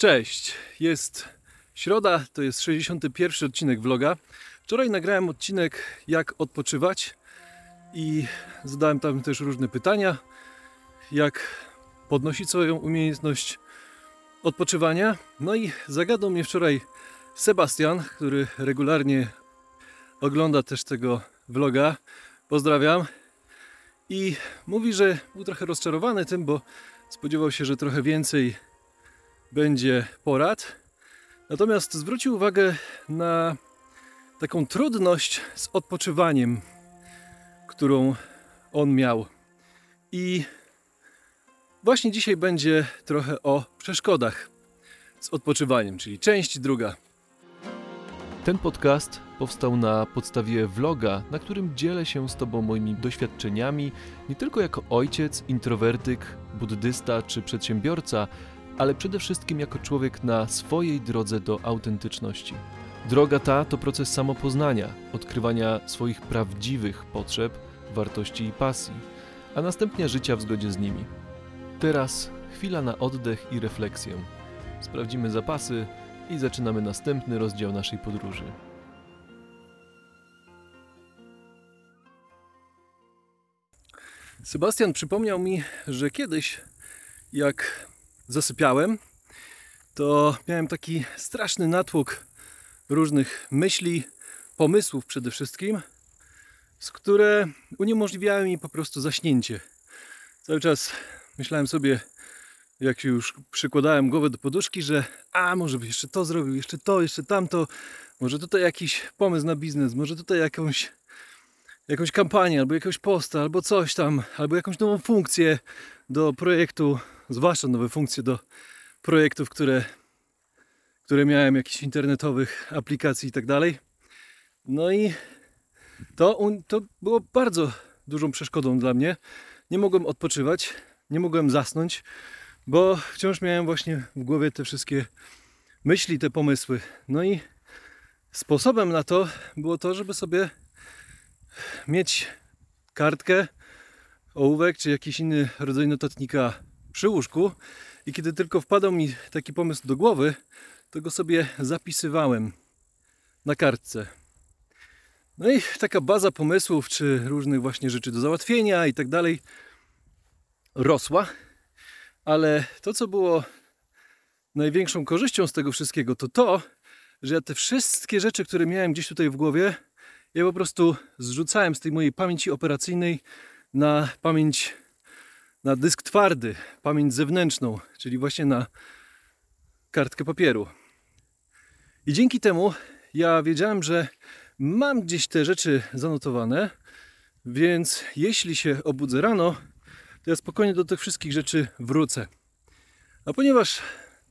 Cześć, jest środa, to jest 61 odcinek vloga. Wczoraj nagrałem odcinek jak odpoczywać i zadałem tam też różne pytania, jak podnosić swoją umiejętność odpoczywania. No i zagadał mnie wczoraj Sebastian, który regularnie ogląda też tego vloga. Pozdrawiam. I mówi, że był trochę rozczarowany tym, bo spodziewał się, że trochę więcej będzie porad. Natomiast zwrócił uwagę na taką trudność z odpoczywaniem, którą on miał. I właśnie dzisiaj będzie trochę o przeszkodach z odpoczywaniem, czyli część druga. Ten podcast powstał na podstawie vloga, na którym dzielę się z Tobą moimi doświadczeniami, nie tylko jako ojciec, introwertyk, buddysta czy przedsiębiorca, ale przede wszystkim jako człowiek na swojej drodze do autentyczności. Droga ta to proces samopoznania, odkrywania swoich prawdziwych potrzeb, wartości i pasji, a następnie życia w zgodzie z nimi. Teraz chwila na oddech i refleksję. Sprawdzimy zapasy i zaczynamy następny rozdział naszej podróży. Sebastian przypomniał mi, że kiedyś, jak zasypiałem, to miałem taki straszny natłok różnych myśli, pomysłów przede wszystkim, z które uniemożliwiały mi po prostu zaśnięcie. Cały czas myślałem sobie, jak już przykładałem głowę do poduszki, że a może by jeszcze to zrobił, jeszcze to, jeszcze tamto, może tutaj jakiś pomysł na biznes, może tutaj jakąś, jakąś kampanię, albo jakiegoś posta, albo coś tam, albo jakąś nową funkcję do projektu, zwłaszcza nowe funkcje do projektów, które, które miałem, jakichś internetowych aplikacji i tak dalej. No i to, to było bardzo dużą przeszkodą dla mnie. Nie mogłem odpoczywać, nie mogłem zasnąć, bo wciąż miałem właśnie w głowie te wszystkie myśli, te pomysły. No i sposobem na to było to, żeby sobie mieć kartkę, ołówek czy jakiś inny rodzaj notatnika przy łóżku i kiedy tylko wpadał mi taki pomysł do głowy, to go sobie zapisywałem na kartce. No i taka baza pomysłów, czy różnych właśnie rzeczy do załatwienia i tak dalej rosła, ale to, co było największą korzyścią z tego wszystkiego, to to, że ja te wszystkie rzeczy, które miałem gdzieś tutaj w głowie, ja po prostu zrzucałem z tej mojej pamięci operacyjnej na pamięć, na dysk twardy, pamięć zewnętrzną, czyli właśnie na kartkę papieru. I dzięki temu ja wiedziałem, że mam gdzieś te rzeczy zanotowane, więc jeśli się obudzę rano, to ja spokojnie do tych wszystkich rzeczy wrócę. A ponieważ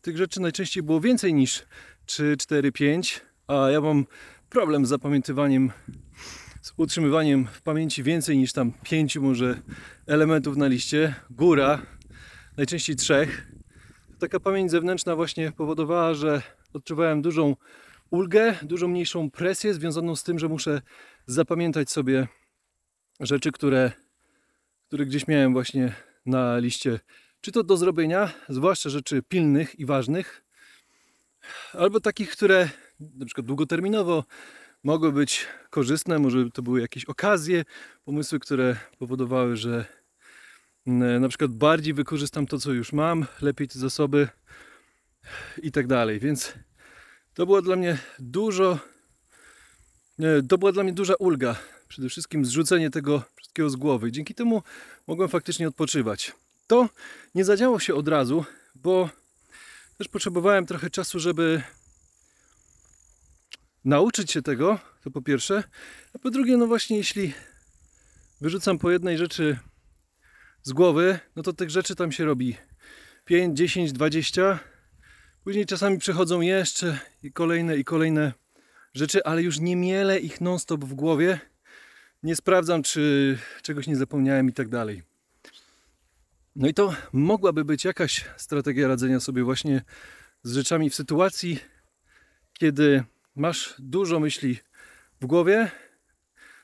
tych rzeczy najczęściej było więcej niż 3, 4, 5, a ja mam problem z zapamiętywaniem, z utrzymywaniem w pamięci więcej niż tam 5 może elementów na liście, góra, najczęściej trzech. Taka pamięć zewnętrzna właśnie powodowała, że odczuwałem dużą ulgę, dużo mniejszą presję związaną z tym, że muszę zapamiętać sobie rzeczy, które które gdzieś miałem właśnie na liście, czy to do zrobienia, zwłaszcza rzeczy pilnych i ważnych, albo takich, które na przykład długoterminowo mogły być korzystne, może to były jakieś okazje, pomysły, które powodowały, że mm, na przykład bardziej wykorzystam to, co już mam, lepiej te zasoby i tak dalej. Więc to było dla mnie dużo, to była dla mnie duża ulga. Przede wszystkim zrzucenie tego wszystkiego z głowy. Dzięki temu mogłem faktycznie odpoczywać. To nie zadziało się od razu, bo też potrzebowałem trochę czasu, żeby nauczyć się tego, to po pierwsze. A po drugie, no właśnie, jeśli wyrzucam po jednej rzeczy z głowy, no to tych rzeczy tam się robi 5, 10, 20. Później czasami przychodzą jeszcze i kolejne i kolejne rzeczy, ale już nie mielę ich non-stop w głowie, nie sprawdzam, czy czegoś nie zapomniałem i tak dalej. No i to mogłaby być jakaś strategia radzenia sobie właśnie z rzeczami w sytuacji, kiedy masz dużo myśli w głowie,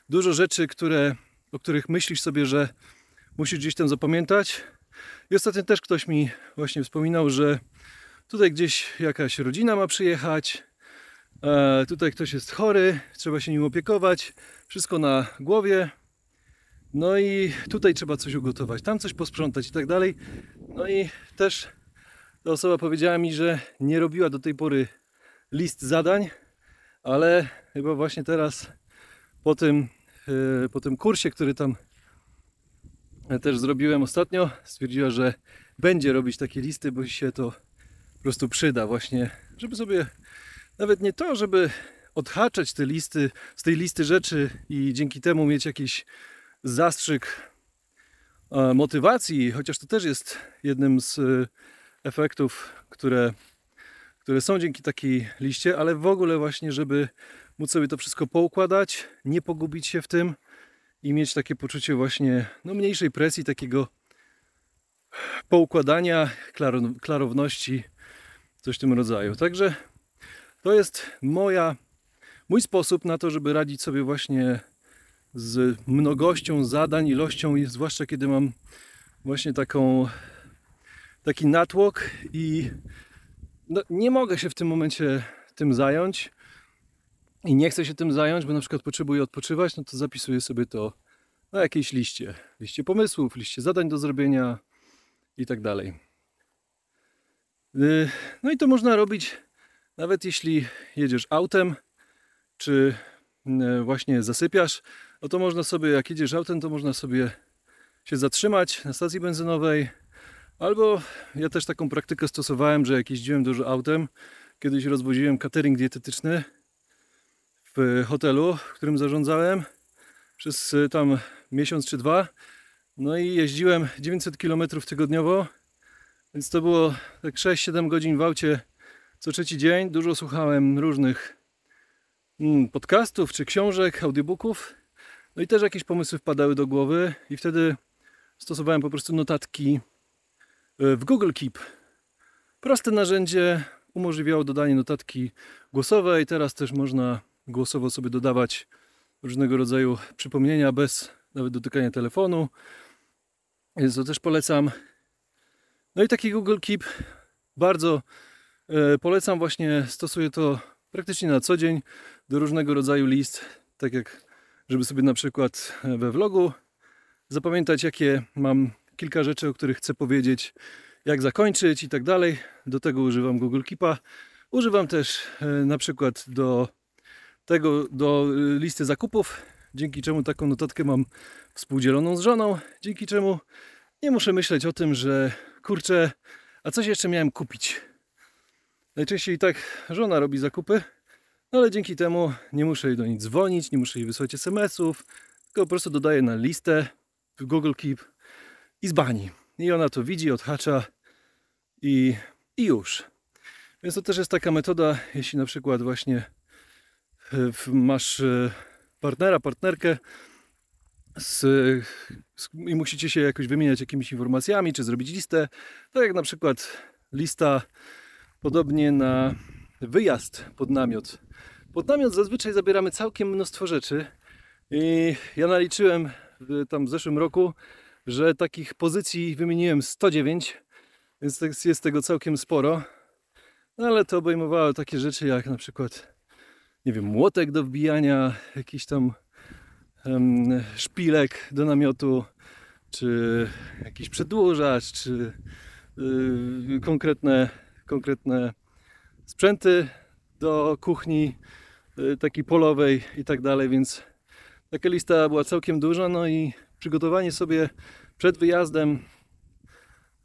dużo rzeczy, które, o których myślisz sobie, że musisz gdzieś tam zapamiętać. I ostatnio też ktoś mi właśnie wspominał, że Tutaj gdzieś jakaś rodzina ma przyjechać. E, tutaj ktoś jest chory, trzeba się nim opiekować. Wszystko na głowie. No i tutaj trzeba coś ugotować, tam coś posprzątać i tak dalej. No i też ta osoba powiedziała mi, że nie robiła do tej pory list zadań, ale chyba właśnie teraz po tym, e, po tym kursie, który tam też zrobiłem ostatnio, stwierdziła, że będzie robić takie listy, bo się to po prostu przyda właśnie, żeby sobie nawet nie to, żeby odhaczać te listy, z tej listy rzeczy i dzięki temu mieć jakiś zastrzyk e, motywacji, chociaż to też jest jednym z e, efektów, które, które są dzięki takiej liście, ale w ogóle właśnie, żeby móc sobie to wszystko poukładać, nie pogubić się w tym i mieć takie poczucie właśnie no, mniejszej presji, takiego poukładania, klaro- klarowności, coś w tym rodzaju. Także to jest moja, mój sposób na to, żeby radzić sobie właśnie z mnogością zadań, ilością, zwłaszcza kiedy mam właśnie taką, taki natłok i no, nie mogę się w tym momencie tym zająć i nie chcę się tym zająć, bo na przykład potrzebuję odpoczywać, no to zapisuję sobie to na jakiejś liście. Liście pomysłów, liście zadań do zrobienia i tak dalej. Yy, No i to można robić nawet jeśli jedziesz autem, czy yy, właśnie zasypiasz, no to można sobie, jak jedziesz autem, to można sobie się zatrzymać na stacji benzynowej, albo ja też taką praktykę stosowałem, że jak jeździłem dużo autem, kiedyś rozwoziłem catering dietetyczny w hotelu, którym zarządzałem przez y, tam miesiąc czy dwa. No i jeździłem 900 km tygodniowo, więc to było tak 6-7 godzin w aucie co trzeci dzień. Dużo słuchałem różnych mm, podcastów czy książek, audiobooków. No i też jakieś pomysły wpadały do głowy i wtedy stosowałem po prostu notatki w Google Keep. Proste narzędzie umożliwiało dodanie notatki głosowej. Teraz też można głosowo sobie dodawać różnego rodzaju przypomnienia bez nawet dotykania telefonu. Więc to też polecam. No i taki Google Keep bardzo e, polecam. Właśnie stosuję to praktycznie na co dzień do różnego rodzaju list. Tak jak, żeby sobie na przykład we vlogu zapamiętać, jakie mam kilka rzeczy, o których chcę powiedzieć, jak zakończyć i tak dalej. Do tego używam Google Keepa. Używam też e, na przykład do tego do y, listy zakupów, dzięki czemu taką notatkę mam współdzieloną z żoną, dzięki czemu nie muszę myśleć o tym, że kurczę, a coś jeszcze miałem kupić. Najczęściej tak żona robi zakupy, no ale dzięki temu nie muszę jej do nic dzwonić, nie muszę jej wysłać SMS-ów, tylko po prostu dodaję na listę w Google Keep i z bani. I ona to widzi, odhacza i, i już. Więc to też jest taka metoda, jeśli na przykład właśnie w- masz e, partnera, partnerkę z, z, i musicie się jakoś wymieniać jakimiś informacjami, czy zrobić listę, tak jak na przykład lista podobnie na wyjazd pod namiot. Pod namiot zazwyczaj zabieramy całkiem mnóstwo rzeczy i ja naliczyłem tam w zeszłym roku, że takich pozycji wymieniłem 109, więc jest tego całkiem sporo. No ale to obejmowało takie rzeczy jak na przykład nie wiem, młotek do wbijania, jakiś tam em, szpilek do namiotu, czy jakiś przedłużacz, czy y, konkretne, konkretne sprzęty do kuchni y, takiej polowej i tak dalej, więc taka lista była całkiem duża, no i przygotowanie sobie przed wyjazdem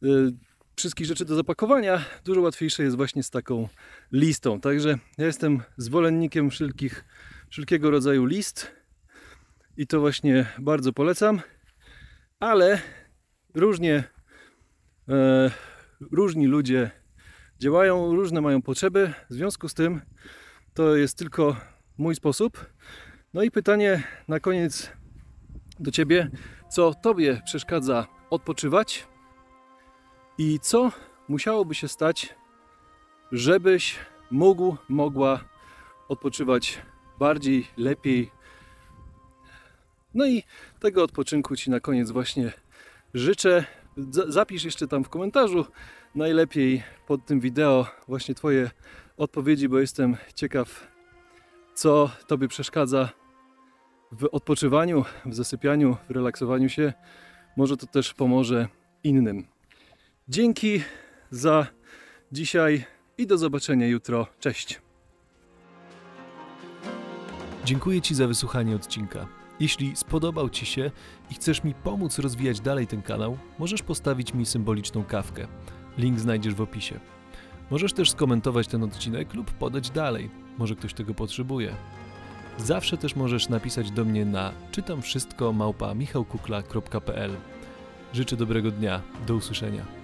y, wszystkich rzeczy do zapakowania dużo łatwiejsze jest właśnie z taką listą. Także ja jestem zwolennikiem wszelkich, wszelkiego rodzaju list i to właśnie bardzo polecam, ale różnie e, różni ludzie działają, różne mają potrzeby, w związku z tym to jest tylko mój sposób. No i pytanie na koniec do Ciebie, co Tobie przeszkadza odpoczywać i co musiałoby się stać, żebyś mógł, mogła odpoczywać bardziej, lepiej. No i tego odpoczynku Ci na koniec właśnie życzę. Za- Zapisz jeszcze tam w komentarzu, najlepiej pod tym wideo właśnie Twoje odpowiedzi, bo jestem ciekaw, co Tobie przeszkadza w odpoczywaniu, w zasypianiu, w relaksowaniu się. Może to też pomoże innym. Dzięki za dzisiaj i do zobaczenia jutro. Cześć. Dziękuję Ci za wysłuchanie odcinka. Jeśli spodobał Ci się i chcesz mi pomóc rozwijać dalej ten kanał, możesz postawić mi symboliczną kawkę. Link znajdziesz w opisie. Możesz też skomentować ten odcinek lub podać dalej. Może ktoś tego potrzebuje. Zawsze też możesz napisać do mnie na czytam wszystko małpa michałkukla.pl. Życzę dobrego dnia. Do usłyszenia.